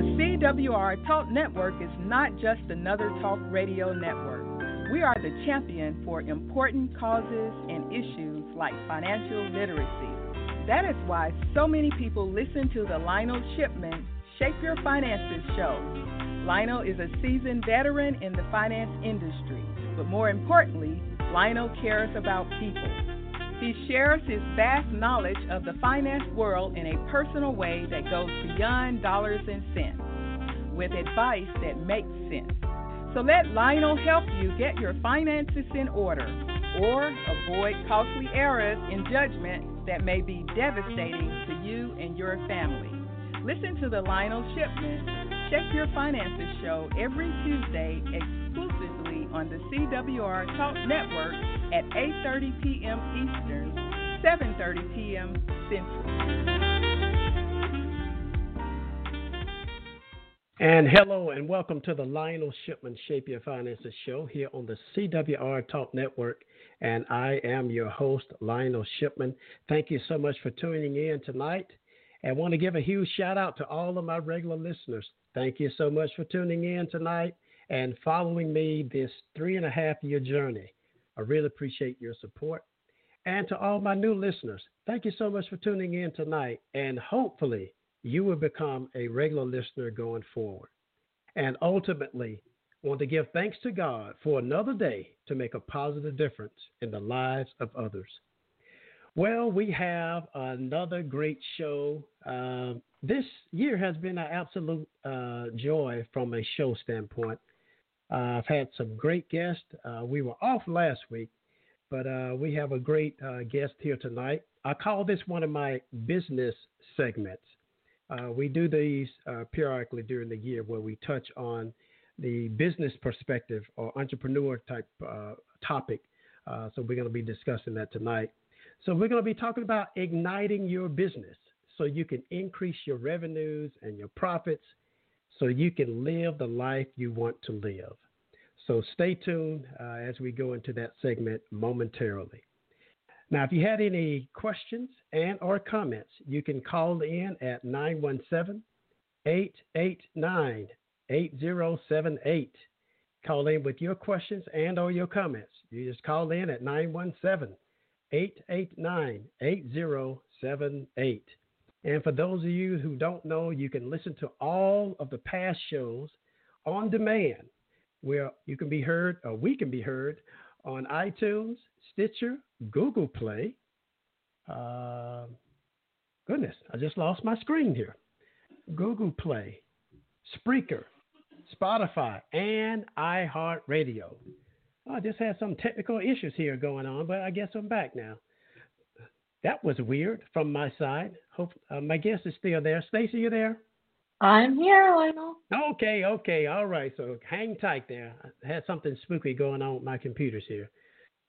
The CWR Talk Network is not just another talk radio network. We are the champion for important causes and issues like financial literacy. That is why so many people listen to the Lionel Shipman Shape Your Finances show. Lionel is a seasoned veteran in the finance industry, but more importantly, Lionel cares about people. He shares his vast knowledge of the finance world in a personal way that goes beyond dollars and cents, with advice that makes sense. So let Lionel help you get your finances in order or avoid costly errors in judgment that may be devastating to you and your family. Listen to the Lionel Shipman Check Your Finances show every Tuesday exclusively on the CWR Talk Network at 8:30 p.m. Eastern, 7:30 p.m. Central. And hello and welcome to the Lionel Shipman Shape Your Finances show here on the CWR Talk Network. And I am your host, Lionel Shipman. Thank you so much for tuning in tonight. And want to give a huge shout out to all of my regular listeners. Thank you so much for tuning in tonight and following me this three and a half year journey. I really appreciate your support. And to all my new listeners, thank you so much for tuning in tonight. And hopefully, you will become a regular listener going forward. And ultimately, want to give thanks to God for another day to make a positive difference in the lives of others. Well, we have another great show. Uh, this year has been an absolute uh, joy from a show standpoint. Uh, I've had some great guests. Uh, we were off last week, but uh, we have a great uh, guest here tonight. I call this one of my business segments. Uh, we do these uh, periodically during the year where we touch on the business perspective or entrepreneur type topic. so we're going to be discussing that tonight. So we're going to be talking about igniting your business so you can increase your revenues and your profits so you can live the life you want to live. So stay tuned uh, as we go into that segment momentarily. Now, if you had any questions and or comments, you can call in at 917 889 8078. Call in with your questions and or your comments. You just call in at 917 889 8078. And for those of you who don't know, you can listen to all of the past shows on demand where you can be heard, or we can be heard on iTunes, Stitcher, Google Play. Uh, goodness, I just lost my screen here. Google Play, Spreaker, Spotify, and iHeartRadio. Oh, I just had some technical issues here going on, but I guess I'm back now. That was weird from my side. Hope uh, my guest is still there. Stacey, you there? I'm here, Lionel. Okay, okay, all right. So hang tight there. I had something spooky going on with my computers here.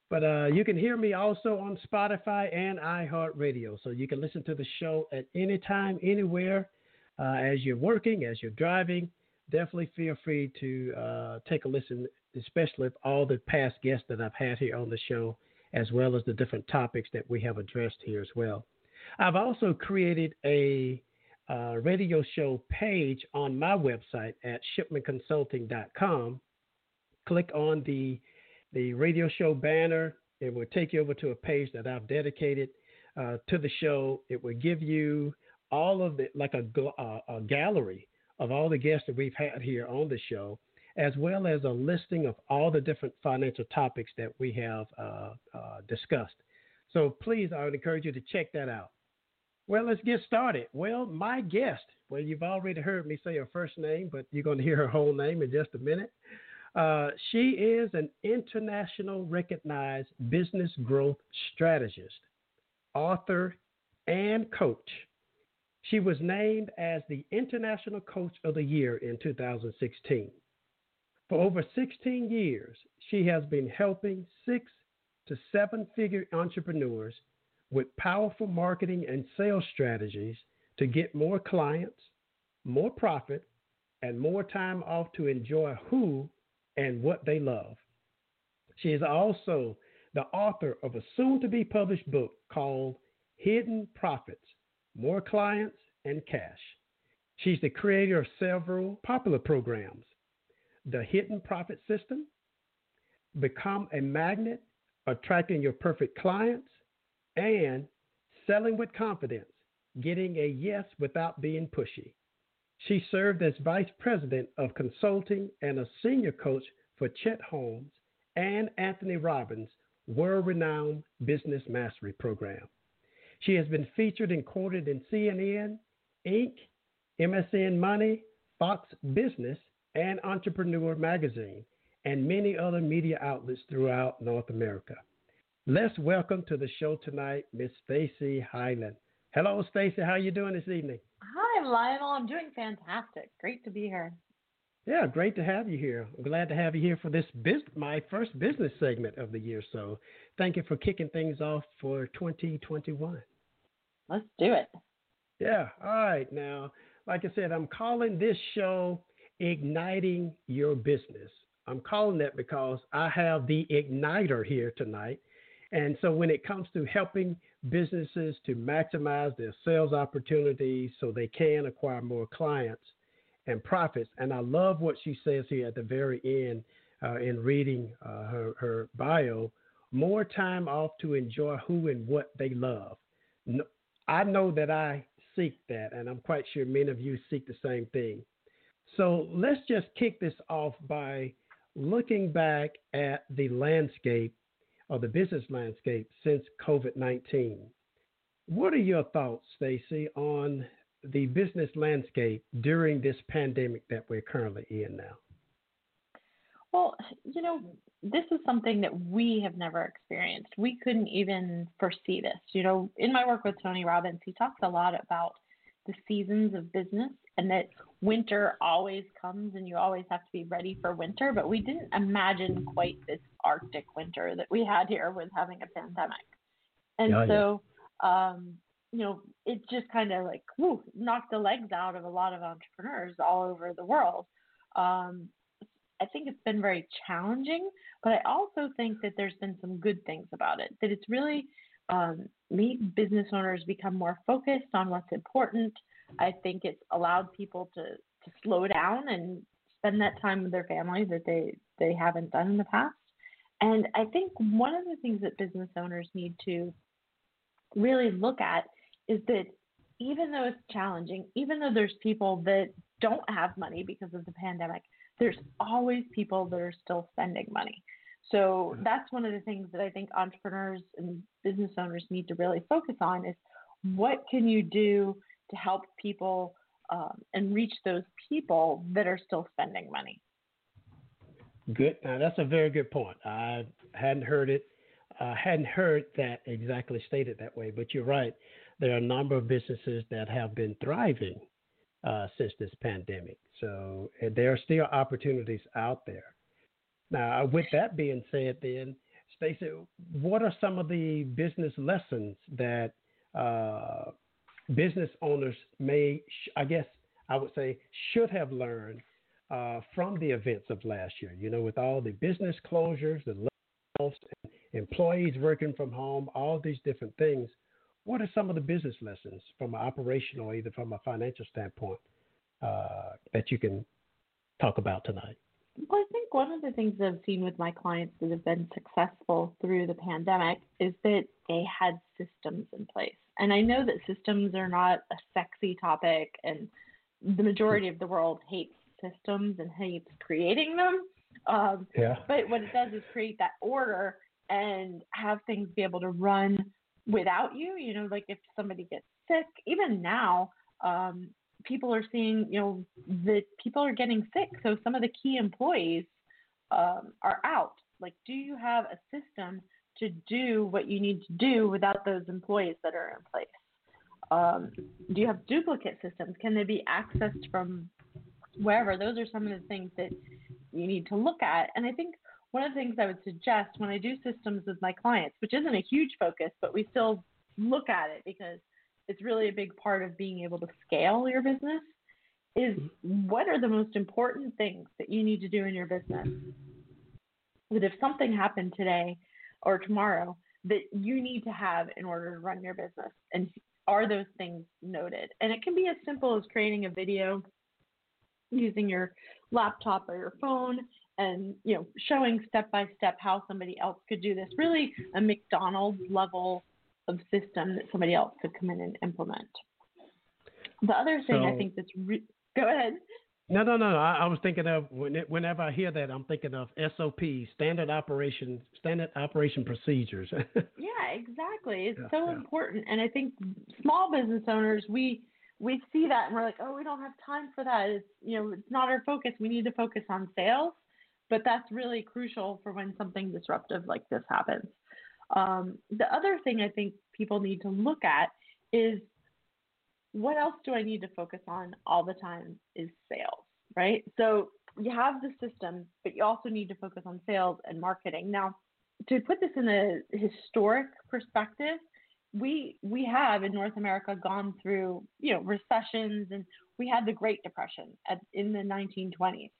But uh, you can hear me also on Spotify and iHeartRadio. So you can listen to the show at any time, anywhere, uh, as you're working, as you're driving. Definitely feel free to uh, take a listen, especially if all the past guests that I've had here on the show as well as the different topics that we have addressed here as well. I've also created a uh, radio show page on my website at shipmanconsulting.com. Click on the the radio show banner. It will take you over to a page that I've dedicated uh, to the show. It will give you all of the like a, a, a gallery of all the guests that we've had here on the show as well as a listing of all the different financial topics that we have uh, uh, discussed. So please, I would encourage you to check that out. Well, let's get started. Well, my guest, well, you've already heard me say her first name, but you're going to hear her whole name in just a minute. Uh, she is an international recognized business growth strategist, author, and coach. She was named as the International Coach of the Year in 2016. For over 16 years, she has been helping six to seven figure entrepreneurs with powerful marketing and sales strategies to get more clients, more profit, and more time off to enjoy who and what they love. She is also the author of a soon to be published book called Hidden Profits More Clients and Cash. She's the creator of several popular programs The Hidden Profit System, Become a Magnet, Attracting Your Perfect Clients, and Selling with Confidence, Getting a Yes Without Being Pushy. She served as Vice President of Consulting and a senior coach for Chet Holmes and Anthony Robbins' world renowned business mastery program. She has been featured and quoted in CNN, Inc., MSN Money, Fox Business, and Entrepreneur Magazine, and many other media outlets throughout North America. Let's welcome to the show tonight Miss Stacey Hylen. Hello, Stacey. How are you doing this evening? Hi, Lionel. I'm doing fantastic. Great to be here. Yeah, great to have you here. I'm glad to have you here for this biz- my first business segment of the year. So, thank you for kicking things off for 2021. Let's do it. Yeah. All right. Now, like I said, I'm calling this show Igniting Your Business. I'm calling that because I have the igniter here tonight. And so when it comes to helping businesses to maximize their sales opportunities so they can acquire more clients and profits, and I love what she says here at the very end uh, in reading uh, her, her bio more time off to enjoy who and what they love. No, I know that I seek that, and I'm quite sure many of you seek the same thing. So let's just kick this off by looking back at the landscape or the business landscape since COVID 19. What are your thoughts, Stacey, on the business landscape during this pandemic that we're currently in now? Well, you know, this is something that we have never experienced. We couldn't even foresee this. You know, in my work with Tony Robbins, he talks a lot about the seasons of business and that winter always comes and you always have to be ready for winter. But we didn't imagine quite this Arctic winter that we had here with having a pandemic. And oh, so, yeah. um, you know, it just kind of like whew, knocked the legs out of a lot of entrepreneurs all over the world. Um, I think it's been very challenging, but I also think that there's been some good things about it. That it's really um, made business owners become more focused on what's important. I think it's allowed people to to slow down and spend that time with their family that they they haven't done in the past. And I think one of the things that business owners need to really look at is that even though it's challenging, even though there's people that don't have money because of the pandemic, there's always people that are still spending money. So mm-hmm. that's one of the things that I think entrepreneurs and business owners need to really focus on is what can you do to help people um, and reach those people that are still spending money. Good. Now that's a very good point. I hadn't heard it. I hadn't heard that exactly stated that way, but you're right. There are a number of businesses that have been thriving uh, since this pandemic. So there are still opportunities out there. Now, with that being said, then Stacey, what are some of the business lessons that uh, business owners may, I guess I would say, should have learned uh, from the events of last year. You know, with all the business closures, the layoffs, employees working from home, all these different things. What are some of the business lessons from an operational, either from a financial standpoint, uh, that you can talk about tonight? Well, I think one of the things I've seen with my clients that have been successful through the pandemic is that they had systems in place. And I know that systems are not a sexy topic, and the majority of the world hates systems and hates creating them. Um, yeah. But what it does is create that order and have things be able to run without you. You know, like if somebody gets sick, even now, um, people are seeing, you know, that people are getting sick. So some of the key employees um, are out. Like, do you have a system to do what you need to do without those employees that are in place? Um, do you have duplicate systems? Can they be accessed from wherever? Those are some of the things that you need to look at. And I think one of the things I would suggest when I do systems with my clients, which isn't a huge focus, but we still look at it because it's really a big part of being able to scale your business, is what are the most important things that you need to do in your business? That if something happened today or tomorrow that you need to have in order to run your business. And are those things noted? And it can be as simple as creating a video using your laptop or your phone and you know showing step by step how somebody else could do this really a mcdonald's level of system that somebody else could come in and implement the other thing so, i think that's re- go ahead no, no, no. I, I was thinking of when it, whenever I hear that, I'm thinking of SOP, standard operation, standard operation procedures. yeah, exactly. It's yeah, so yeah. important, and I think small business owners we we see that and we're like, oh, we don't have time for that. It's you know, it's not our focus. We need to focus on sales, but that's really crucial for when something disruptive like this happens. Um, the other thing I think people need to look at is what else do I need to focus on all the time is sales, right? So you have the system, but you also need to focus on sales and marketing. Now, to put this in a historic perspective, we we have in North America gone through you know recessions and we had the Great Depression at, in the 1920s,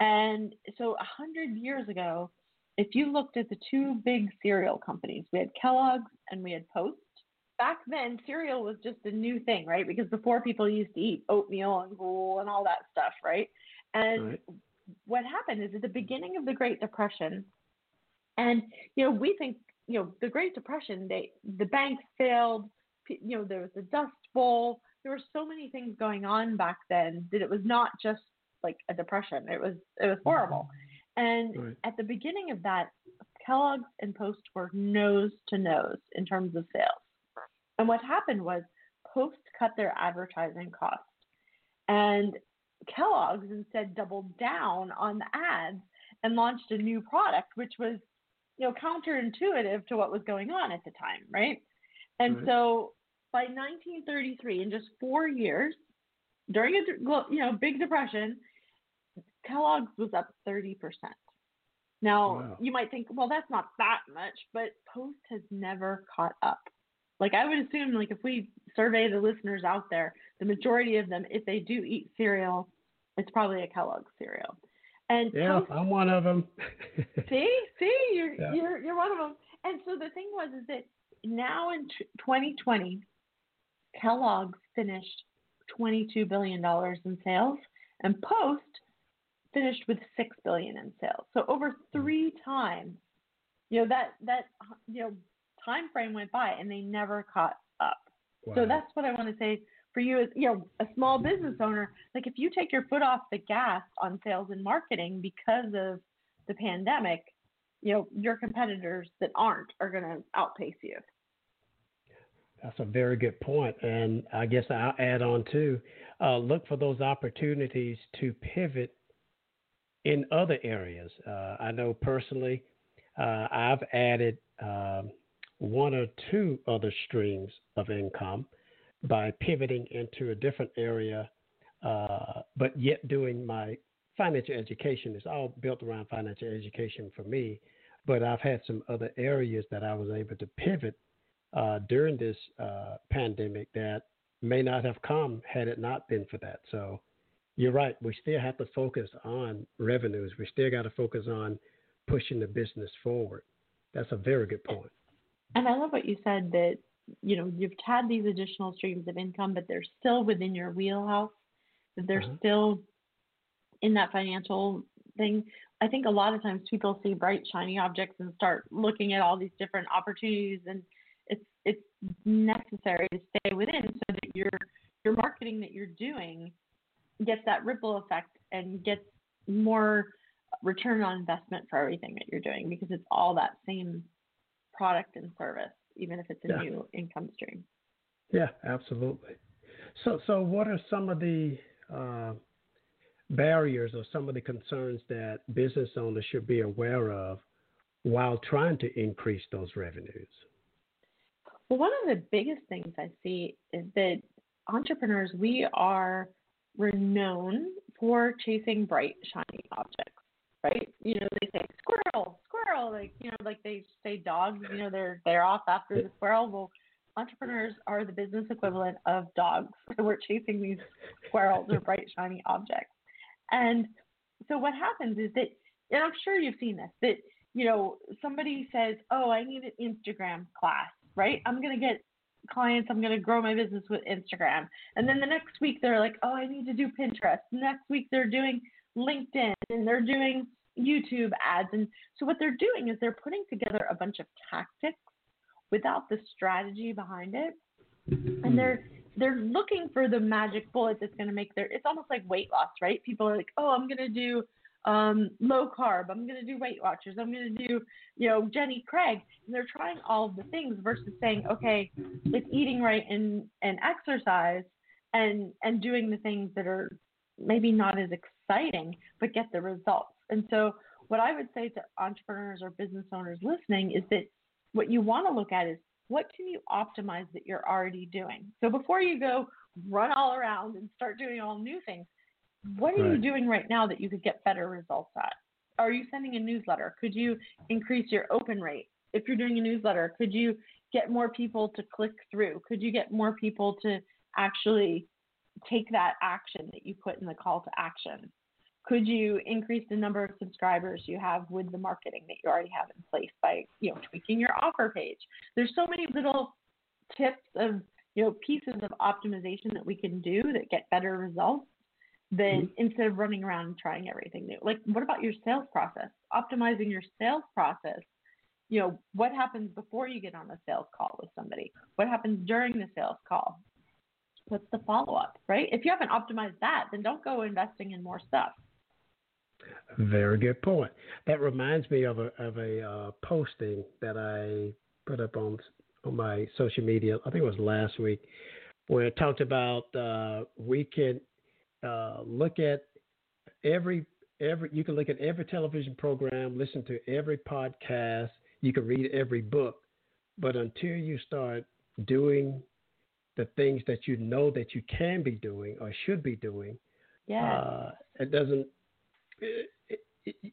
and so a hundred years ago, if you looked at the two big cereal companies, we had Kellogg's and we had Post back then cereal was just a new thing, right? Because before people used to eat oatmeal and gruel and all that stuff, right? And right. what happened is at the beginning of the Great Depression, and you know, we think, you know, the Great Depression, they the banks failed, you know, there was a dust bowl, there were so many things going on back then that it was not just like a depression. It was it was horrible. Mm-hmm. And right. at the beginning of that, Kellogg's and Post were nose to nose in terms of sales. And what happened was Post cut their advertising costs. And Kellogg's instead doubled down on the ads and launched a new product, which was, you know, counterintuitive to what was going on at the time, right? And right. so by 1933, in just four years, during a you know big depression, Kellogg's was up 30 percent. Now wow. you might think, well, that's not that much, but Post has never caught up. Like I would assume, like if we survey the listeners out there, the majority of them, if they do eat cereal, it's probably a Kellogg's cereal. And yeah, Toast, I'm one of them. see, see, you're yeah. you're you're one of them. And so the thing was is that now in t- 2020, Kellogg's finished 22 billion dollars in sales, and Post finished with six billion in sales. So over hmm. three times, you know that that you know time frame went by and they never caught up. Wow. So that's what I want to say for you as you know a small business owner. Like if you take your foot off the gas on sales and marketing because of the pandemic, you know your competitors that aren't are going to outpace you. That's a very good point, and I guess I'll add on too. Uh, look for those opportunities to pivot in other areas. Uh, I know personally, uh, I've added um, one or two other streams of income by pivoting into a different area, uh, but yet doing my financial education. It's all built around financial education for me, but I've had some other areas that I was able to pivot uh, during this uh, pandemic that may not have come had it not been for that. So you're right. We still have to focus on revenues. We still got to focus on pushing the business forward. That's a very good point. And I love what you said that you know you've had these additional streams of income, but they're still within your wheelhouse. That they're uh-huh. still in that financial thing. I think a lot of times people see bright shiny objects and start looking at all these different opportunities, and it's it's necessary to stay within so that your your marketing that you're doing gets that ripple effect and gets more return on investment for everything that you're doing because it's all that same product and service, even if it's a yeah. new income stream. Yeah, absolutely. So, so what are some of the uh, barriers or some of the concerns that business owners should be aware of while trying to increase those revenues? Well, one of the biggest things I see is that entrepreneurs, we are renowned for chasing bright, shiny objects right? You know, they say squirrel, squirrel, like you know, like they say dogs. You know, they're they're off after the squirrel. Well, entrepreneurs are the business equivalent of dogs. We're chasing these squirrels or bright shiny objects, and so what happens is that, and I'm sure you've seen this, that you know somebody says, oh, I need an Instagram class, right? I'm gonna get clients, I'm going to grow my business with Instagram. And then the next week, they're like, oh, I need to do Pinterest. Next week, they're doing LinkedIn and they're doing YouTube ads. And so what they're doing is they're putting together a bunch of tactics without the strategy behind it. And they're they're looking for the magic bullet that's going to make their it's almost like weight loss, right? People are like, "Oh, I'm going to do um, low carb. I'm going to do Weight Watchers. I'm going to do, you know, Jenny Craig. And they're trying all of the things versus saying, okay, it's eating right and, and exercise and, and doing the things that are maybe not as exciting, but get the results. And so what I would say to entrepreneurs or business owners listening is that what you want to look at is what can you optimize that you're already doing? So before you go run all around and start doing all new things, what are right. you doing right now that you could get better results at? Are you sending a newsletter? Could you increase your open rate? If you're doing a newsletter, could you get more people to click through? Could you get more people to actually take that action that you put in the call to action? Could you increase the number of subscribers you have with the marketing that you already have in place by, you know, tweaking your offer page? There's so many little tips of, you know, pieces of optimization that we can do that get better results than mm-hmm. instead of running around and trying everything new. Like, what about your sales process? Optimizing your sales process. You know, what happens before you get on a sales call with somebody? What happens during the sales call? What's the follow up, right? If you haven't optimized that, then don't go investing in more stuff. Very good point. That reminds me of a of a uh, posting that I put up on on my social media. I think it was last week, where it talked about uh, we can uh, look at every every you can look at every television program, listen to every podcast, you can read every book, but until you start doing the things that you know that you can be doing or should be doing, yeah, uh, it doesn't.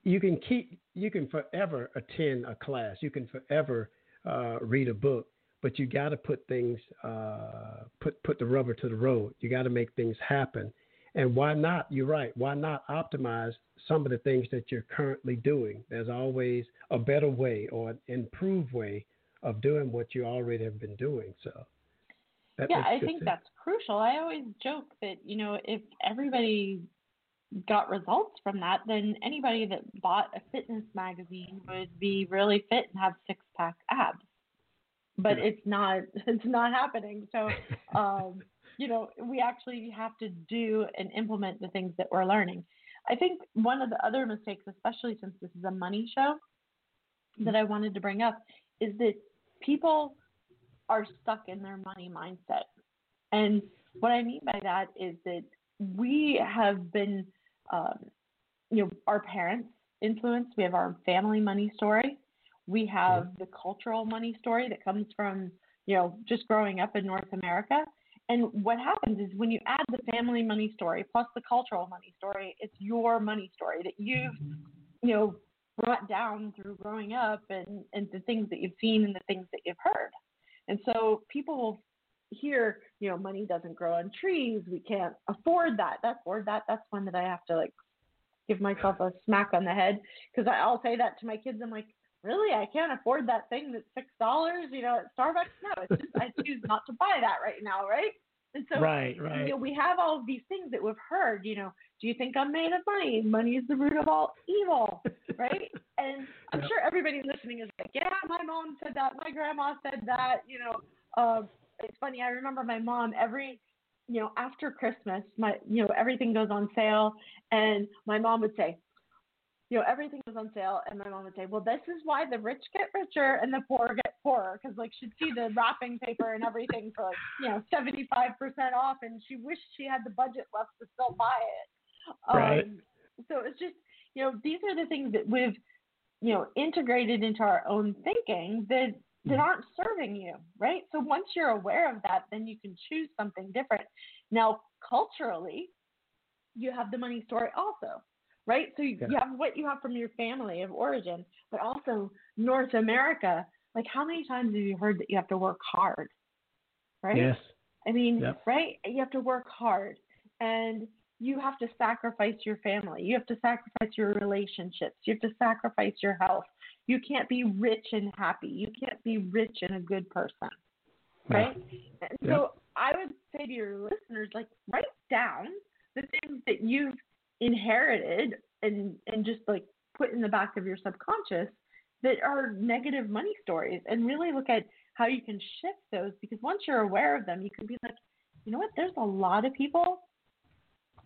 You can keep you can forever attend a class, you can forever uh, read a book, but you got to put things uh, put put the rubber to the road. You got to make things happen and why not? You're right. Why not optimize some of the things that you're currently doing? There's always a better way or an improved way of doing what you already have been doing. So, yeah, I think sense. that's crucial. I always joke that, you know, if everybody got results from that, then anybody that bought a fitness magazine would be really fit and have six pack abs. But yeah. it's not it's not happening. So um you know, we actually have to do and implement the things that we're learning. I think one of the other mistakes, especially since this is a money show, that I wanted to bring up is that people are stuck in their money mindset. And what I mean by that is that we have been, um, you know, our parents' influence, we have our family money story, we have the cultural money story that comes from, you know, just growing up in North America. And what happens is when you add the family money story plus the cultural money story, it's your money story that you've, you know, brought down through growing up and, and the things that you've seen and the things that you've heard. And so people will hear, you know, money doesn't grow on trees. We can't afford that. That's afford that. That's one that I have to like give myself a smack on the head because I'll say that to my kids. I'm like, really, I can't afford that thing that's six dollars, you know, at Starbucks. No, it's just I choose not to buy that right now, right? And so, right, right. You know, we have all of these things that we've heard. You know, do you think I'm made of money? Money is the root of all evil, right? and I'm sure everybody listening is like, yeah, my mom said that, my grandma said that. You know, uh, it's funny. I remember my mom every you know, after Christmas, my, you know, everything goes on sale. And my mom would say, you know, everything was on sale, and my mom would say, "Well, this is why the rich get richer and the poor get poorer," because like she'd see the wrapping paper and everything for like you know seventy five percent off, and she wished she had the budget left to still buy it. Right. Um, so it's just you know these are the things that we've you know integrated into our own thinking that that mm. aren't serving you, right? So once you're aware of that, then you can choose something different. Now, culturally, you have the money story also right? So you, yeah. you have what you have from your family of origin, but also North America. Like, how many times have you heard that you have to work hard? Right? Yes. I mean, yep. right? You have to work hard and you have to sacrifice your family. You have to sacrifice your relationships. You have to sacrifice your health. You can't be rich and happy. You can't be rich and a good person. right? Yeah. And so I would say to your listeners, like, write down the things that you've inherited and and just like put in the back of your subconscious that are negative money stories and really look at how you can shift those because once you're aware of them you can be like you know what there's a lot of people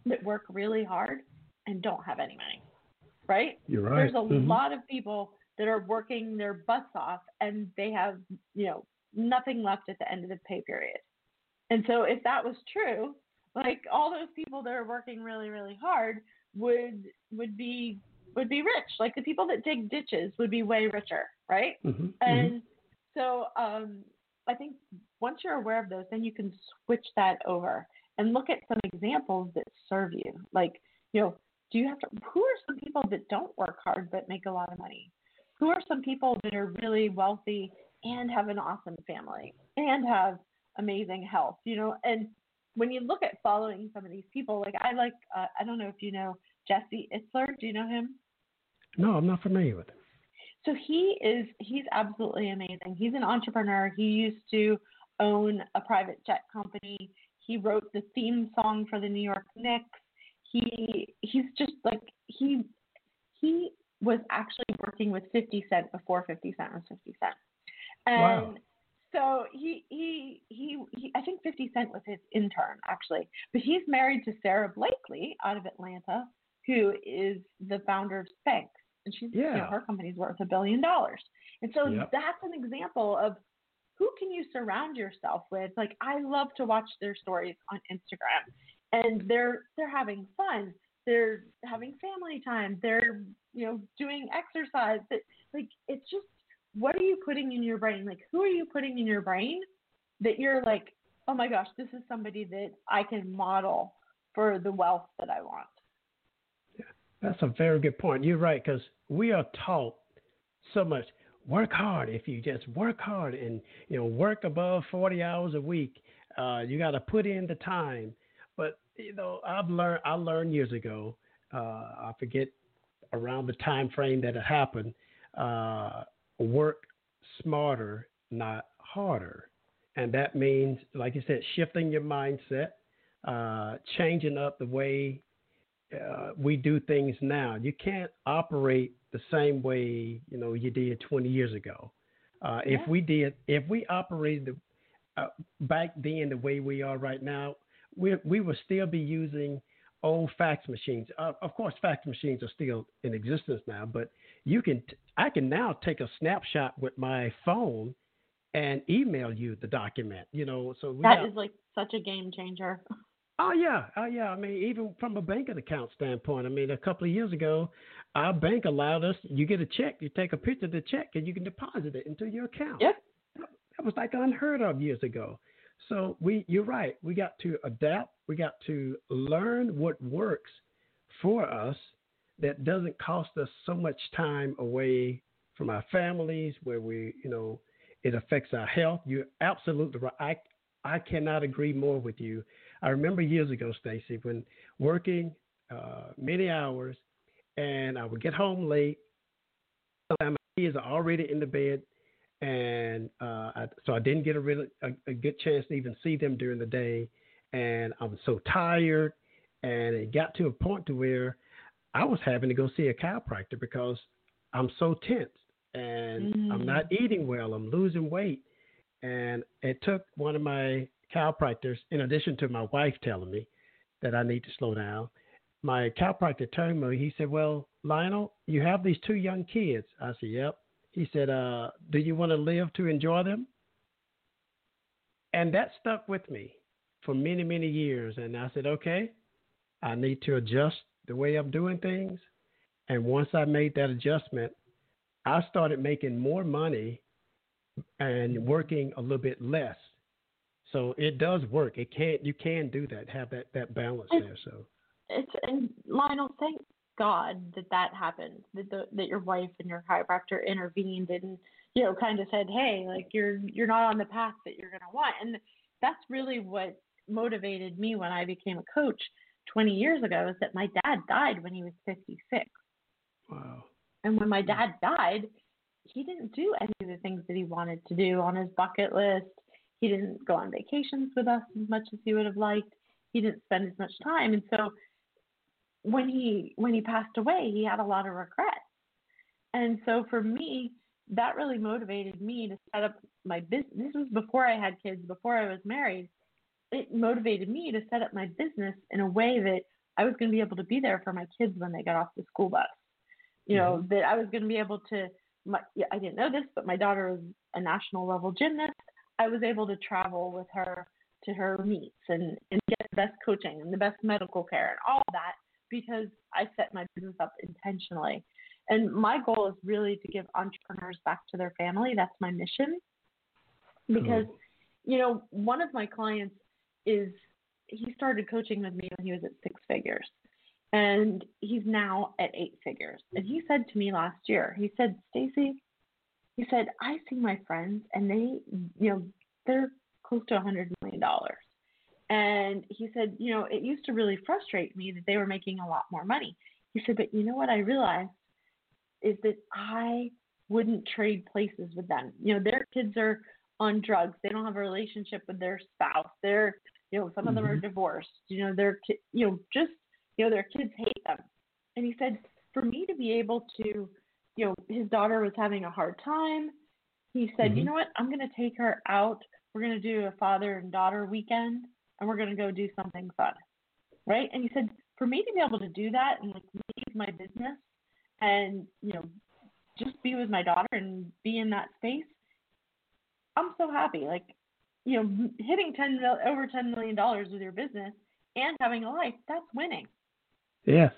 that work really hard and don't have any money right you're right there's a mm-hmm. lot of people that are working their butts off and they have you know nothing left at the end of the pay period and so if that was true like all those people that are working really really hard would would be would be rich. Like the people that dig ditches would be way richer, right? Mm-hmm, mm-hmm. and mm-hmm. so um, I think once you're aware of those, then you can switch that over and look at some examples that serve you. Like, you know, do you have to? Who are some people that don't work hard but make a lot of money? Who are some people that are really wealthy and have an awesome family and have amazing health? You know, and when you look at following some of these people, like I like, uh, I don't know if you know Jesse Itzler. Do you know him? No, I'm not familiar with him. So he is he's absolutely amazing. He's an entrepreneur. He used to own a private jet company. He wrote the theme song for the New York Knicks. He he's just like he he was actually working with 50 Cent before 50 Cent was 50 Cent. And wow. so he, he he he I think 50 Cent was his intern actually. But he's married to Sara Blakely out of Atlanta, who is the founder of Spanx and she's yeah. you know, her company's worth a billion dollars. And so yep. that's an example of who can you surround yourself with? Like I love to watch their stories on Instagram and they're they're having fun. They're having family time. They're, you know, doing exercise. That like it's just what are you putting in your brain? Like who are you putting in your brain that you're like, "Oh my gosh, this is somebody that I can model for the wealth that I want." Yeah, that's a very good point. You're right, because we are taught so much. Work hard. If you just work hard and you know work above 40 hours a week, uh, you got to put in the time. But you know, I've learned. I learned years ago. Uh, I forget around the time frame that it happened. Uh, work smarter, not harder, and that means, like you said, shifting your mindset, uh, changing up the way uh, we do things now. You can't operate the same way you know you did 20 years ago. Uh, yeah. If we did, if we operated the, uh, back then the way we are right now, we we would still be using old fax machines. Uh, of course, fax machines are still in existence now, but you can t- I can now take a snapshot with my phone and email you the document. You know, so that got, is like such a game changer. Oh yeah, oh yeah. I mean, even from a banking account standpoint, I mean, a couple of years ago, our bank allowed us. You get a check, you take a picture of the check, and you can deposit it into your account. Yep. That was like unheard of years ago. So we, you're right. We got to adapt. We got to learn what works for us that doesn't cost us so much time away from our families, where we, you know, it affects our health. You're absolutely right. I, I cannot agree more with you. I remember years ago, Stacey, when working uh, many hours, and I would get home late. Sometimes my kids are already in the bed, and uh, I, so I didn't get a really a, a good chance to even see them during the day, and I was so tired, and it got to a point to where I was having to go see a chiropractor because I'm so tense and mm. I'm not eating well. I'm losing weight, and it took one of my chiropractors, in addition to my wife telling me that I need to slow down, my chiropractor told me, he said, Well, Lionel, you have these two young kids. I said, Yep. He said, uh, Do you want to live to enjoy them? And that stuck with me for many, many years. And I said, Okay, I need to adjust the way I'm doing things. And once I made that adjustment, I started making more money and working a little bit less so it does work. It can't you can do that. Have that that balance it's, there. So it's and Lionel, thank God that that happened. That the, that your wife and your chiropractor intervened and you know kind of said, hey, like you're you're not on the path that you're gonna want. And that's really what motivated me when I became a coach 20 years ago. Is that my dad died when he was 56. Wow. And when my hmm. dad died, he didn't do any of the things that he wanted to do on his bucket list He didn't go on vacations with us as much as he would have liked. He didn't spend as much time. And so when he when he passed away, he had a lot of regrets. And so for me, that really motivated me to set up my business. This was before I had kids, before I was married. It motivated me to set up my business in a way that I was going to be able to be there for my kids when they got off the school bus. You know, mm-hmm. that I was going to be able to. My, I didn't know this, but my daughter was a national level gymnast. I was able to travel with her to her meets and, and get the best coaching and the best medical care and all that because I set my business up intentionally. And my goal is really to give entrepreneurs back to their family. That's my mission. Because, cool. you know, one of my clients is he started coaching with me when he was at six figures. And he's now at eight figures. And he said to me last year, he said, Stacey, he said, I see my friends and they, you know, they're close to a hundred million dollars. And he said, you know, it used to really frustrate me that they were making a lot more money. He said, but you know what I realized is that I wouldn't trade places with them. You know, their kids are on drugs. They don't have a relationship with their spouse. They're, you know, some of them are mm-hmm. divorced. You know, their, you know, just, you know, their kids hate them. And he said, for me to be able to, you know, his daughter was having a hard time. He said, mm-hmm. you know what? I'm going to take her out. We're going to do a father and daughter weekend and we're going to go do something fun. Right. And he said, for me to be able to do that and like leave my business and, you know, just be with my daughter and be in that space, I'm so happy. Like, you know, hitting 10 mil, over $10 million with your business and having a life, that's winning. Yes,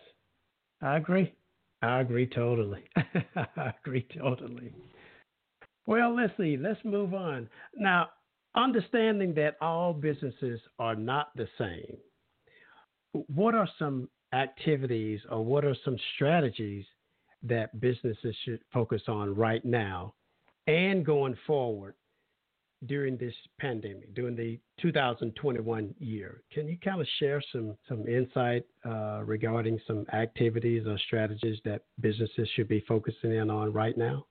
I agree. I agree totally. I agree totally. Well, let's see. Let's move on. Now, understanding that all businesses are not the same, what are some activities or what are some strategies that businesses should focus on right now and going forward during this pandemic, during the 2021 year? Can you kind of share some some insight uh, regarding some activities or strategies that businesses should be focusing in on right now?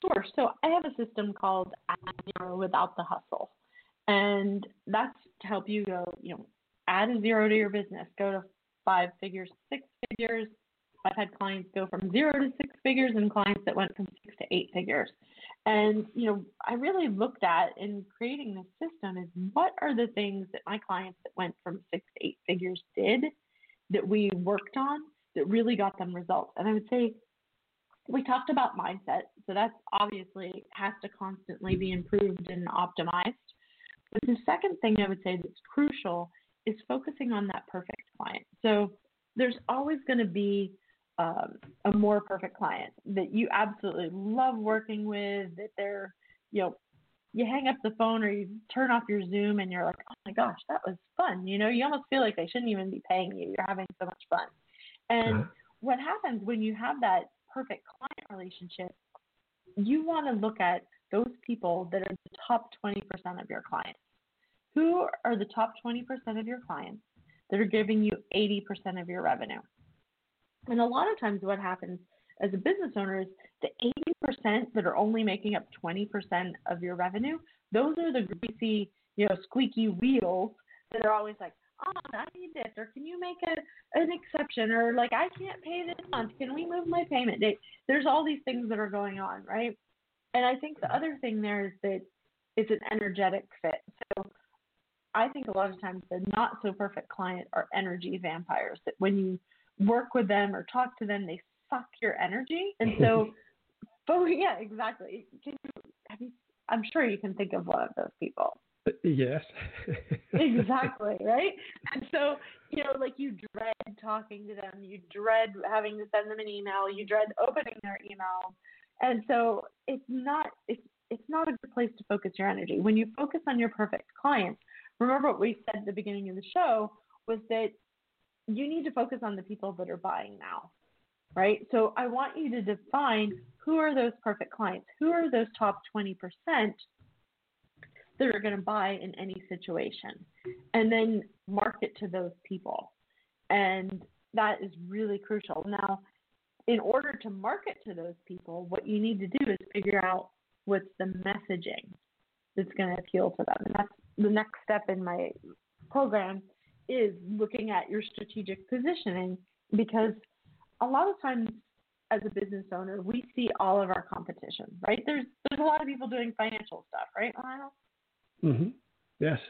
Sure. So I have a system called Add Zero Without the Hustle, and that's to help you go, you know, add a zero to your business, go to five figures, six figures. I've had clients go from zero to six figures, and clients that went from six to eight figures. And you know, I really looked at in creating this system is what are the things that my clients that went from six to eight figures did that we worked on that really got them results. And I would say we talked about mindset, so that's obviously has to constantly be improved and optimized. But the second thing I would say that's crucial is focusing on that perfect client. So there's always going to be um, a more perfect client that you absolutely love working with, that they're, you know, you hang up the phone or you turn off your Zoom and you're like, oh my gosh, that was fun. You know, you almost feel like they shouldn't even be paying you. You're having so much fun. And uh-huh. what happens when you have that perfect client relationship, you want to look at those people that are the top 20% of your clients. Who are the top 20% of your clients that are giving you 80% of your revenue? And a lot of times, what happens as a business owner is the 80% that are only making up 20% of your revenue, those are the greasy, you know, squeaky wheels that are always like, oh, I need this, or can you make a an exception, or like I can't pay this month, can we move my payment date? There's all these things that are going on, right? And I think the other thing there is that it's an energetic fit. So I think a lot of times the not so perfect client are energy vampires. That when you work with them or talk to them, they suck your energy, and so. but yeah, exactly. Can you, have you, I'm sure you can think of one of those people. Uh, yes. exactly, right? And so, you know, like you dread talking to them, you dread having to send them an email, you dread opening their email. And so it's not it's it's not a good place to focus your energy. When you focus on your perfect clients, remember what we said at the beginning of the show was that you need to focus on the people that are buying now. Right? So I want you to define who are those perfect clients? Who are those top 20% that are going to buy in any situation and then market to those people. And that is really crucial. Now, in order to market to those people, what you need to do is figure out what's the messaging. that's going to appeal to them. And that's the next step in my program is looking at your strategic positioning because a lot of times as a business owner, we see all of our competition, right? There's there's a lot of people doing financial stuff, right, Lionel? Mhm. Yes.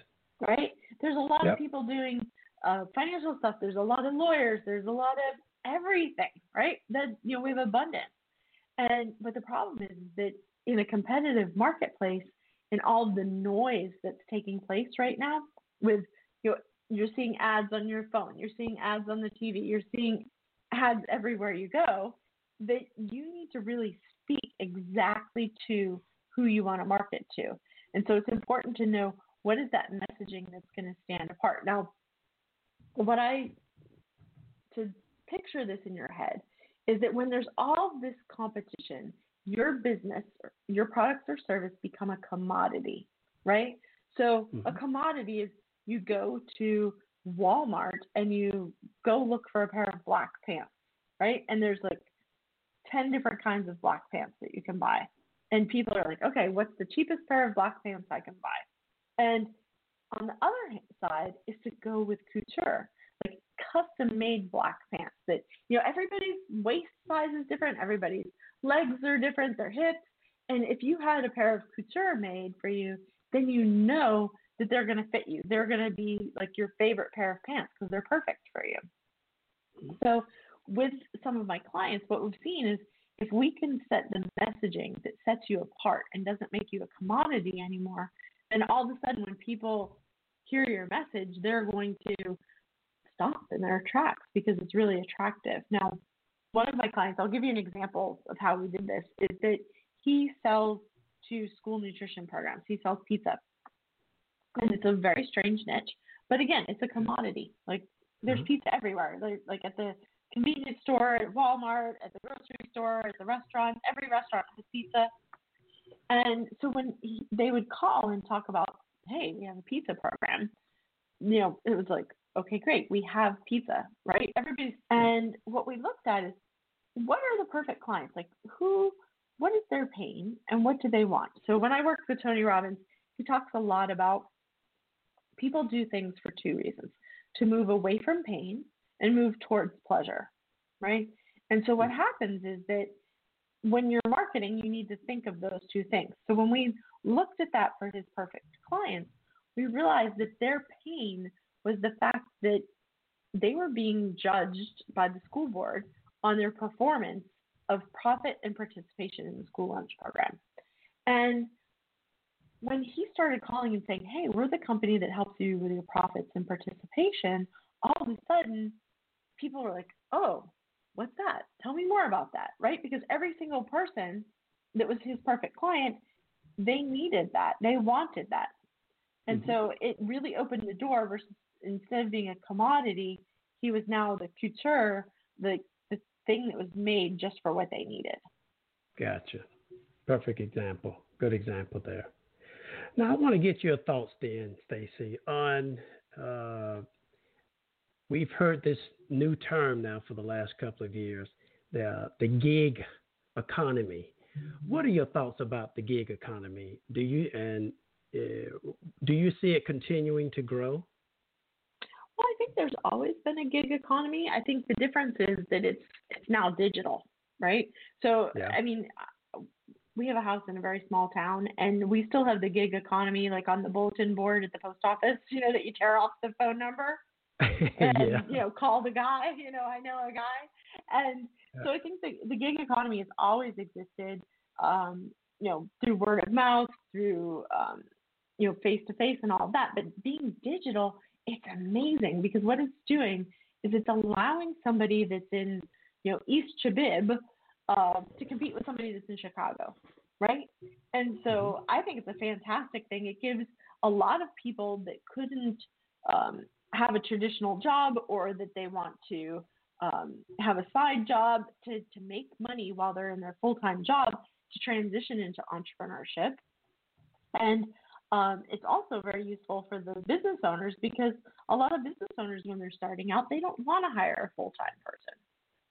Right? There's a lot yep. of people doing uh, financial stuff. There's a lot of lawyers. There's a lot of everything, right? That you know we have abundance. And but the problem is that in a competitive marketplace, and all the noise that's taking place right now, with you know, you're seeing ads on your phone, you're seeing ads on the TV, you're seeing ads everywhere you go that you need to really speak exactly to who you want to market to. And so it's important to know what is that messaging that's going to stand apart. Now, what I, to picture this in your head, is that when there's all this competition, your business, your products or service become a commodity, right? So mm-hmm. a commodity is you go to Walmart and you go look for a pair of black pants, right? And there's like 10 different kinds of black pants that you can buy. And people are like, okay, what's the cheapest pair of black pants I can buy? And on the other side is to go with couture, like custom made black pants that, you know, everybody's waist size is different, everybody's legs are different, their hips. And if you had a pair of couture made for you, then you know that they're going to fit you. They're going to be like your favorite pair of pants because they're perfect for you. Mm-hmm. So with some of my clients, what we've seen is if we can set the messaging that sets you apart and doesn't make you a commodity anymore, then all of a sudden when people hear your message, they're going to stop in their tracks because it's really attractive. Now, one of my clients, I'll give you an example of how we did this, is that he sells to school nutrition programs. He sells pizza. And it's a very strange niche. But again, it's a commodity. Like there's mm-hmm. pizza everywhere. Like, like at the convenience store, at Walmart, at the grocery store, at the restaurant. Every restaurant has pizza. And so when he, they would call and talk about, hey, we have a pizza program, you know, it was like, okay, great, we have pizza, right? Everybody's, and what we looked at is what are the perfect clients? Like who, what is their pain and what do they want? So when I worked with Tony Robbins, he talks a lot about people do things for two reasons to move away from pain and move towards pleasure, right? And so what mm. happens is that when you're marketing, you need to think of those two things. So when we looked at that for his perfect clients, we realized that their pain was the fact that they were being judged by the school board on their performance of profit and participation in the school lunch program. And when he started calling and saying, Hey, we're the company that helps you with your profits and participation, all of a sudden people were like, oh, what's that? Tell me more about that, right? Because every single person that was his perfect client, they needed that, they wanted that. And mm-hmm. so it really opened the door versus instead of being a commodity, he was now the couture, the, the thing that was made just for what they needed. Gotcha. Perfect example. Good example there. Now, I want to get your thoughts then, Stacey, on uh, we've heard this new term now for the last couple of years, the the gig economy. What are your thoughts about the gig economy? Do you and uh, do you see it continuing to grow? Well, I think there's always been a gig economy. I think the difference is that it's it's now digital, right? So yeah. I mean, we have a house in a very small town, and we still have the gig economy, like on the bulletin board at the post office. You know that you tear off the phone number and yeah. you know call the guy you know i know a guy and yeah. so i think the, the gig economy has always existed um, you know through word of mouth through um, you know face to face and all of that but being digital it's amazing because what it's doing is it's allowing somebody that's in you know east chabib uh, to compete with somebody that's in chicago right and so mm-hmm. i think it's a fantastic thing it gives a lot of people that couldn't um, have a traditional job or that they want to um, have a side job to, to make money while they're in their full time job to transition into entrepreneurship. And um, it's also very useful for the business owners because a lot of business owners, when they're starting out, they don't want to hire a full time person.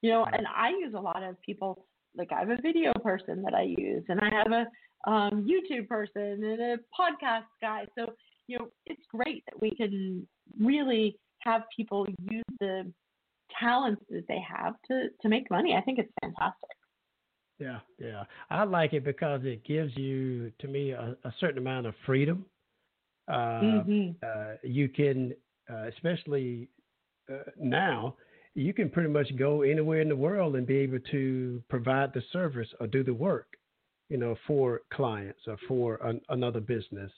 You know, and I use a lot of people like I have a video person that I use, and I have a um, YouTube person and a podcast guy. So, you know, it's great that we can really have people use the talents that they have to, to make money. I think it's fantastic. Yeah, yeah. I like it because it gives you, to me, a, a certain amount of freedom. Uh, mm-hmm. uh, you can, uh, especially uh, now, you can pretty much go anywhere in the world and be able to provide the service or do the work, you know, for clients or for an, another business.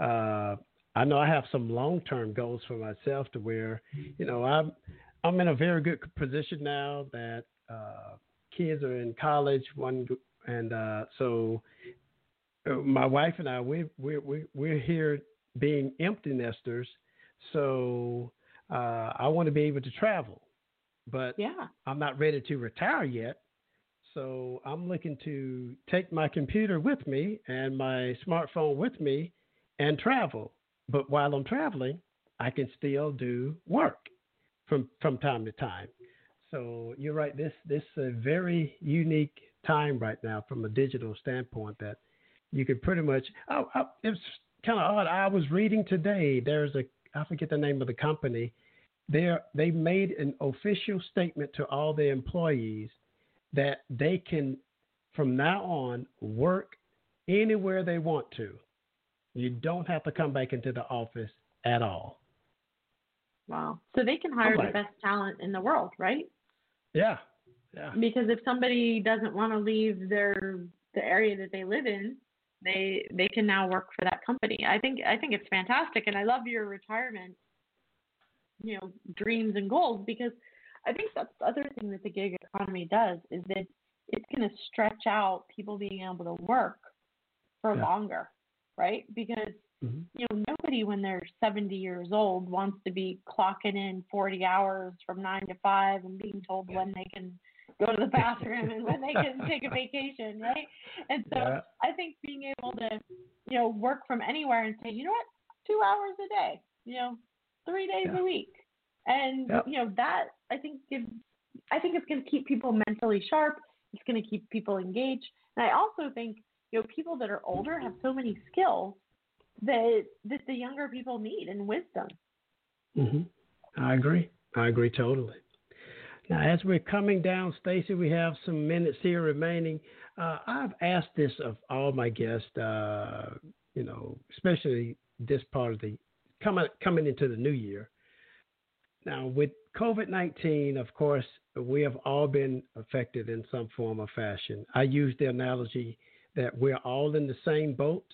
Uh, I know I have some long-term goals for myself to where, you know, I'm I'm in a very good position now that uh, kids are in college. One and uh, so uh, my wife and I we we we we're here being empty nesters. So uh, I want to be able to travel, but yeah. I'm not ready to retire yet. So I'm looking to take my computer with me and my smartphone with me and travel. But while I'm traveling, I can still do work from from time to time. So you're right. This this is a very unique time right now from a digital standpoint that you could pretty much. Oh, oh it's kind of odd. I was reading today. There's a I forget the name of the company. They they made an official statement to all their employees that they can from now on work anywhere they want to. You don't have to come back into the office at all. Wow. So they can hire the best talent in the world, right? Yeah. Yeah. Because if somebody doesn't want to leave their the area that they live in, they they can now work for that company. I think I think it's fantastic and I love your retirement you know dreams and goals because I think that's the other thing that the gig economy does is that it's going to stretch out people being able to work for yeah. longer, right? Because mm-hmm. you know nobody when they're 70 years old wants to be clocking in 40 hours from 9 to 5 and being told when they can go to the bathroom and when they can take a vacation, right? And so yeah. I think being able to, you know, work from anywhere and say, you know what, two hours a day, you know, three days yeah. a week, and yep. you know that I think gives, I think it's going to keep people mentally sharp. It's going to keep people engaged, and I also think you know people that are older have so many skills that that the younger people need and wisdom. Mhm. I agree. I agree totally. Now, as we're coming down, Stacey, we have some minutes here remaining. Uh, I've asked this of all my guests, uh, you know, especially this part of the coming coming into the new year. Now, with COVID 19, of course, we have all been affected in some form or fashion. I use the analogy that we're all in the same boat.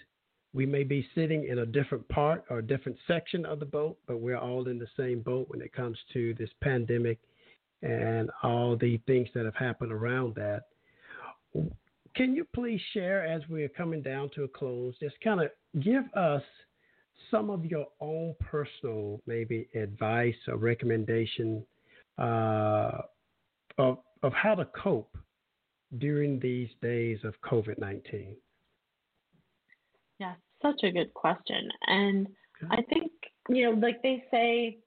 We may be sitting in a different part or a different section of the boat, but we're all in the same boat when it comes to this pandemic and all the things that have happened around that. Can you please share, as we're coming down to a close, just kind of give us some of your own personal, maybe advice or recommendation uh, of, of how to cope during these days of COVID 19? Yeah, such a good question. And okay. I think, you know, like they say,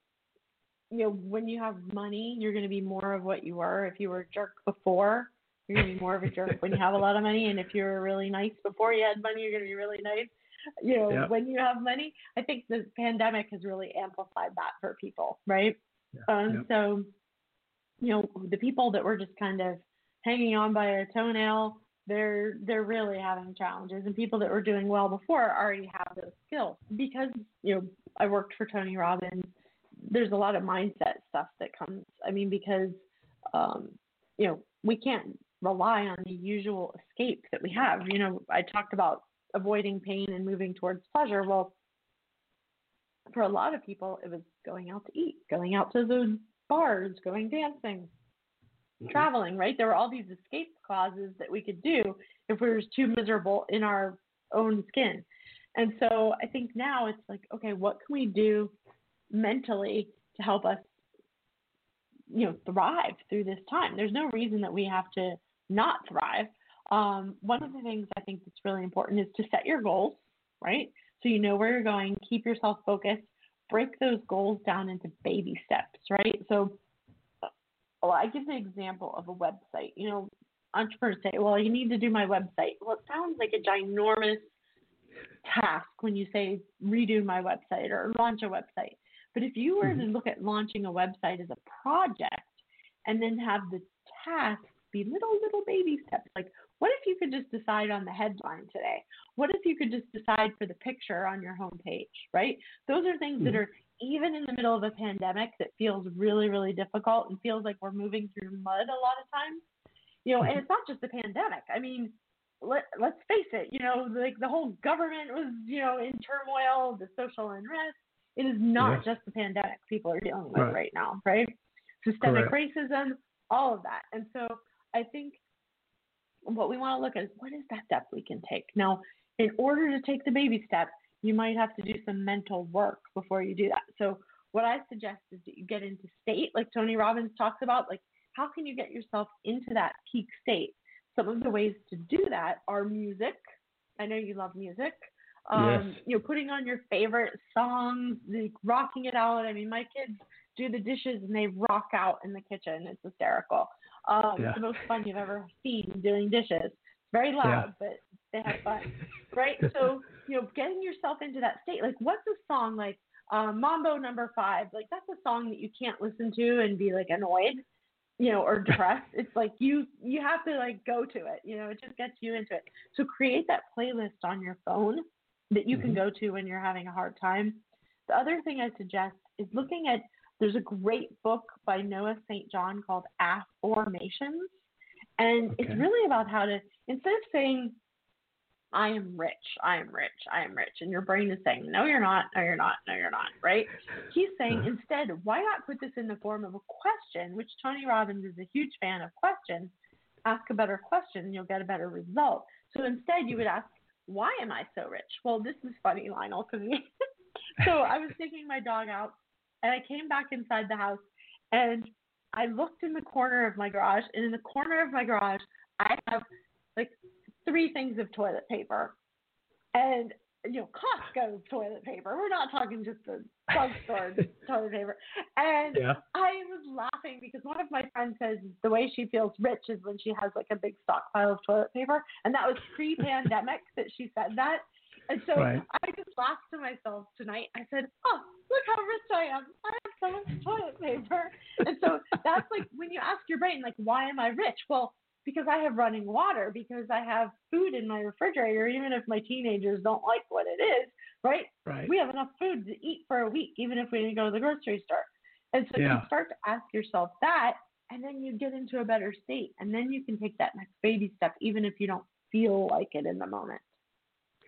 you know, when you have money, you're going to be more of what you were. If you were a jerk before, you're going to be more of a jerk when you have a lot of money. And if you were really nice before you had money, you're going to be really nice you know, yep. when you have money. I think the pandemic has really amplified that for people, right? Yeah. Um, yep. So, you know, the people that were just kind of hanging on by a toenail, they're they're really having challenges, and people that were doing well before already have those skills because you know I worked for Tony Robbins. There's a lot of mindset stuff that comes. I mean, because um, you know we can't rely on the usual escape that we have. You know, I talked about avoiding pain and moving towards pleasure. Well, for a lot of people, it was going out to eat, going out to the bars, going dancing, mm-hmm. traveling, right? There were all these escape clauses that we could do if we were too miserable in our own skin. And so I think now it's like, okay, what can we do mentally to help us, you know, thrive through this time? There's no reason that we have to not thrive. Um, one of the things I think that's really important is to set your goals, right? So you know where you're going, keep yourself focused, break those goals down into baby steps, right? So well, I give the example of a website. You know, entrepreneurs say, well, you need to do my website. Well, it sounds like a ginormous task when you say redo my website or launch a website. But if you were mm-hmm. to look at launching a website as a project and then have the tasks be little, little baby steps, like what if you could just decide on the headline today? What if you could just decide for the picture on your homepage, right? Those are things mm-hmm. that are even in the middle of a pandemic that feels really, really difficult and feels like we're moving through mud a lot of times. You know, and mm-hmm. it's not just the pandemic. I mean, let let's face it, you know, like the whole government was, you know, in turmoil, the social unrest. It is not just the pandemic people are dealing with right, right now, right? Systemic Correct. racism, all of that. And so I think what we want to look at is what is that step we can take. Now, in order to take the baby step, you might have to do some mental work before you do that. So what I suggest is that you get into state, like Tony Robbins talks about, like how can you get yourself into that peak state? Some of the ways to do that are music. I know you love music. Um, yes. You know, putting on your favorite songs, like rocking it out. I mean, my kids do the dishes and they rock out in the kitchen. It's hysterical. Um, yeah. It's the most fun you've ever seen doing dishes. Very loud, yeah. but they have fun, right? So you know, getting yourself into that state. Like, what's a song like um, Mambo Number Five? Like, that's a song that you can't listen to and be like annoyed you know, or depressed. it's like you you have to like go to it. You know, it just gets you into it. So create that playlist on your phone that you mm-hmm. can go to when you're having a hard time. The other thing I suggest is looking at there's a great book by Noah St. John called Afformations. And okay. it's really about how to instead of saying I am rich, I am rich, I am rich. And your brain is saying, no, you're not, no, you're not, no, you're not, right? He's saying instead, why not put this in the form of a question, which Tony Robbins is a huge fan of questions. Ask a better question and you'll get a better result. So instead, you would ask, why am I so rich? Well, this is funny, Lionel, because so I was taking my dog out and I came back inside the house and I looked in the corner of my garage, and in the corner of my garage, I have like three things of toilet paper. And you know, Costco toilet paper. We're not talking just the drugstore toilet paper. And yeah. I was laughing because one of my friends says the way she feels rich is when she has like a big stockpile of toilet paper. And that was pre pandemic that she said that. And so right. I just laughed to myself tonight. I said, Oh, look how rich I am. I have so much toilet paper. And so that's like when you ask your brain, like, why am I rich? Well, because I have running water, because I have food in my refrigerator, even if my teenagers don't like what it is, right? Right. We have enough food to eat for a week, even if we didn't go to the grocery store. And so yeah. you start to ask yourself that, and then you get into a better state, and then you can take that next baby step, even if you don't feel like it in the moment.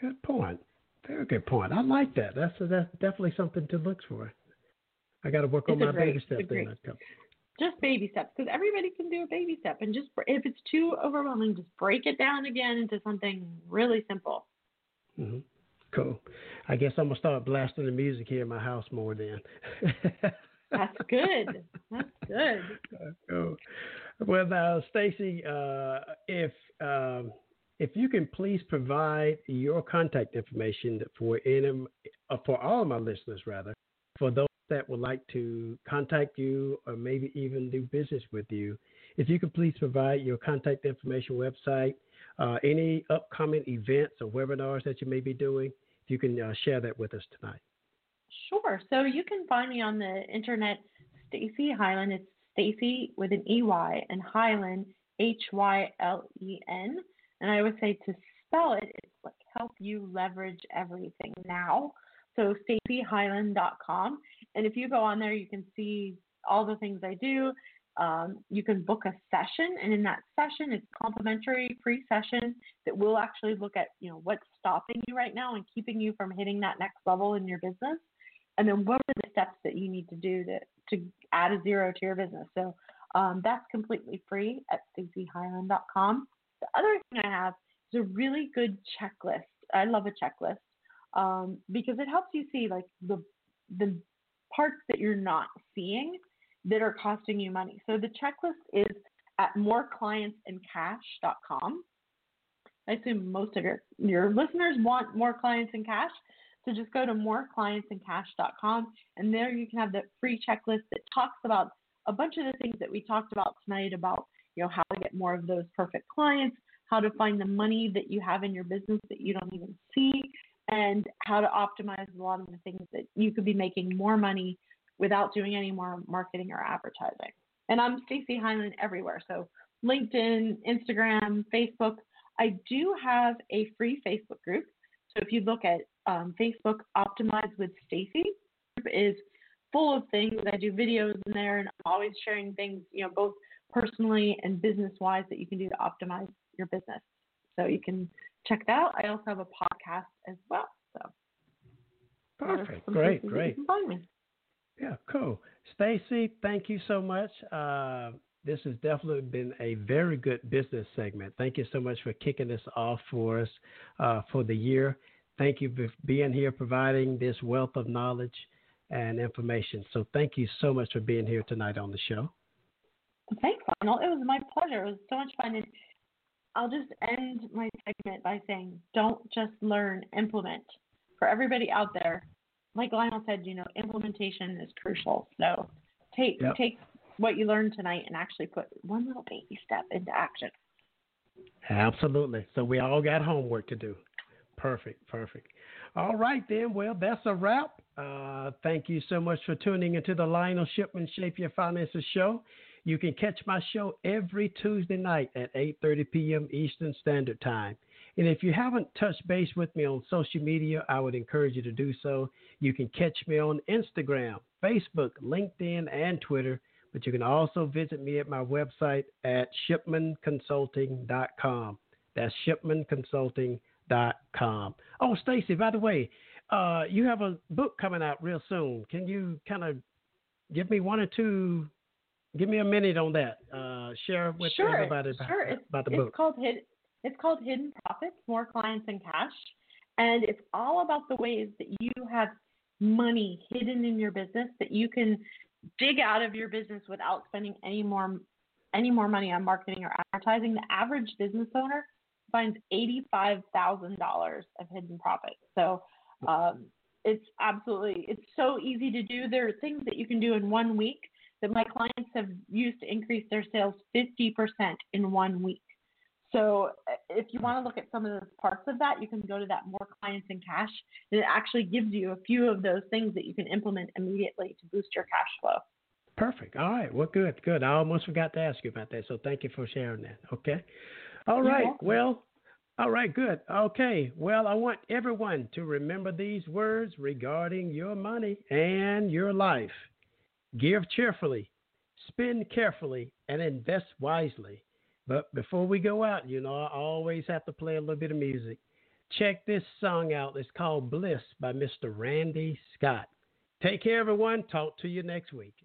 Good point. Very good point. I like that. That's that's definitely something to look for. I got to work it's on my great, baby steps. Just baby steps, because everybody can do a baby step, and just if it's too overwhelming, just break it down again into something really simple. Mm-hmm. Cool. I guess I'm gonna start blasting the music here in my house more then. That's good. That's good. Uh, cool. Well, now, Stacey, uh, if um, if you can please provide your contact information for any, uh, for all of my listeners, rather, for those that would like to contact you or maybe even do business with you, if you could please provide your contact information, website, uh, any upcoming events or webinars that you may be doing, if you can uh, share that with us tonight. Sure. So you can find me on the internet, Stacey Hylen. It's Stacey with an EY and Hylen, H Y L E N. And I would say to spell it, it's like help you leverage everything now. So staceyhylen.com. And if you go on there, you can see all the things I do. Um, you can book a session, and in that session, it's complimentary free session that will actually look at you know what's stopping you right now and keeping you from hitting that next level in your business, and then what are the steps that you need to do to to add a zero to your business. So um, that's completely free at staceyhylen.com. The other thing I have is a really good checklist. I love a checklist um, because it helps you see like the the parts that you're not seeing that are costing you money. So the checklist is at moreclientsandcash.com. I assume most of your your listeners want more clients in cash. So just go to moreclientsandcash.com and there you can have the free checklist that talks about a bunch of the things that we talked about tonight about you know, how to get more of those perfect clients, how to find the money that you have in your business that you don't even see, and how to optimize a lot of the things that you could be making more money without doing any more marketing or advertising. And I'm Stacey Hylen everywhere. So LinkedIn, Instagram, Facebook. I do have a free Facebook group. So if you look at um, Facebook, Optimize with Stacey is full of things. I do videos in there, and I'm always sharing things, you know, both personally and business wise that you can do to optimize your business. So you can check that out. I also have a podcast as well. So perfect, great, great. Yeah, cool. Stacey, thank you so much. Uh, this has definitely been a very good business segment. Thank you so much for kicking this off for us uh, for the year. Thank you for being here, providing this wealth of knowledge and information. So, thank you so much for being here tonight on the show. Thanks, Lionel. It was my pleasure. It was so much fun. And I'll just end my segment by saying don't just learn, implement. For everybody out there, like Lionel said, you know, implementation is crucial. So take yep. take what you learned tonight and actually put one little baby step into action. Absolutely. So we all got homework to do. Perfect, perfect. All right then. Well, that's a wrap. Uh, thank you so much for tuning into the Lionel Shipman Shape Your Finances show. You can catch my show every Tuesday night at 8:30 p.m. Eastern Standard Time. And if you haven't touched base with me on social media, I would encourage you to do so. You can catch me on Instagram, Facebook, LinkedIn, and Twitter. But you can also visit me at my website at shipmanconsulting.com. That's shipmanconsulting.com. Oh, Stacey, by the way, uh, you have a book coming out real soon. Can you kind of give me one or two give me a minute on that. Uh, share with sure, everybody about, sure. about the it's book. Called Hid- it's called Hidden Profits, More Clients and Cash. And it's all about the ways that you have money hidden in your business that you can dig out of your business without spending any more any more money on marketing or advertising. The average business owner finds eighty-five thousand dollars of hidden profits. So um, it's absolutely it's so easy to do. There are things that you can do in one week that my clients have used to increase their sales 50% in one week. So uh, if you want to look at some of the parts of that, you can go to that more clients and cash. And it actually gives you a few of those things that you can implement immediately to boost your cash flow. Perfect. All right. Well, good, good. I almost forgot to ask you about that. So thank you for sharing that. Okay. All right. Well, all right, good. Okay. Well, I want everyone to remember these words regarding your money and your life. Give cheerfully, spend carefully, and invest wisely. But before we go out, you know, I always have to play a little bit of music. Check this song out. It's called Bliss by Mr. Randy Scott. Take care, everyone. Talk to you next week.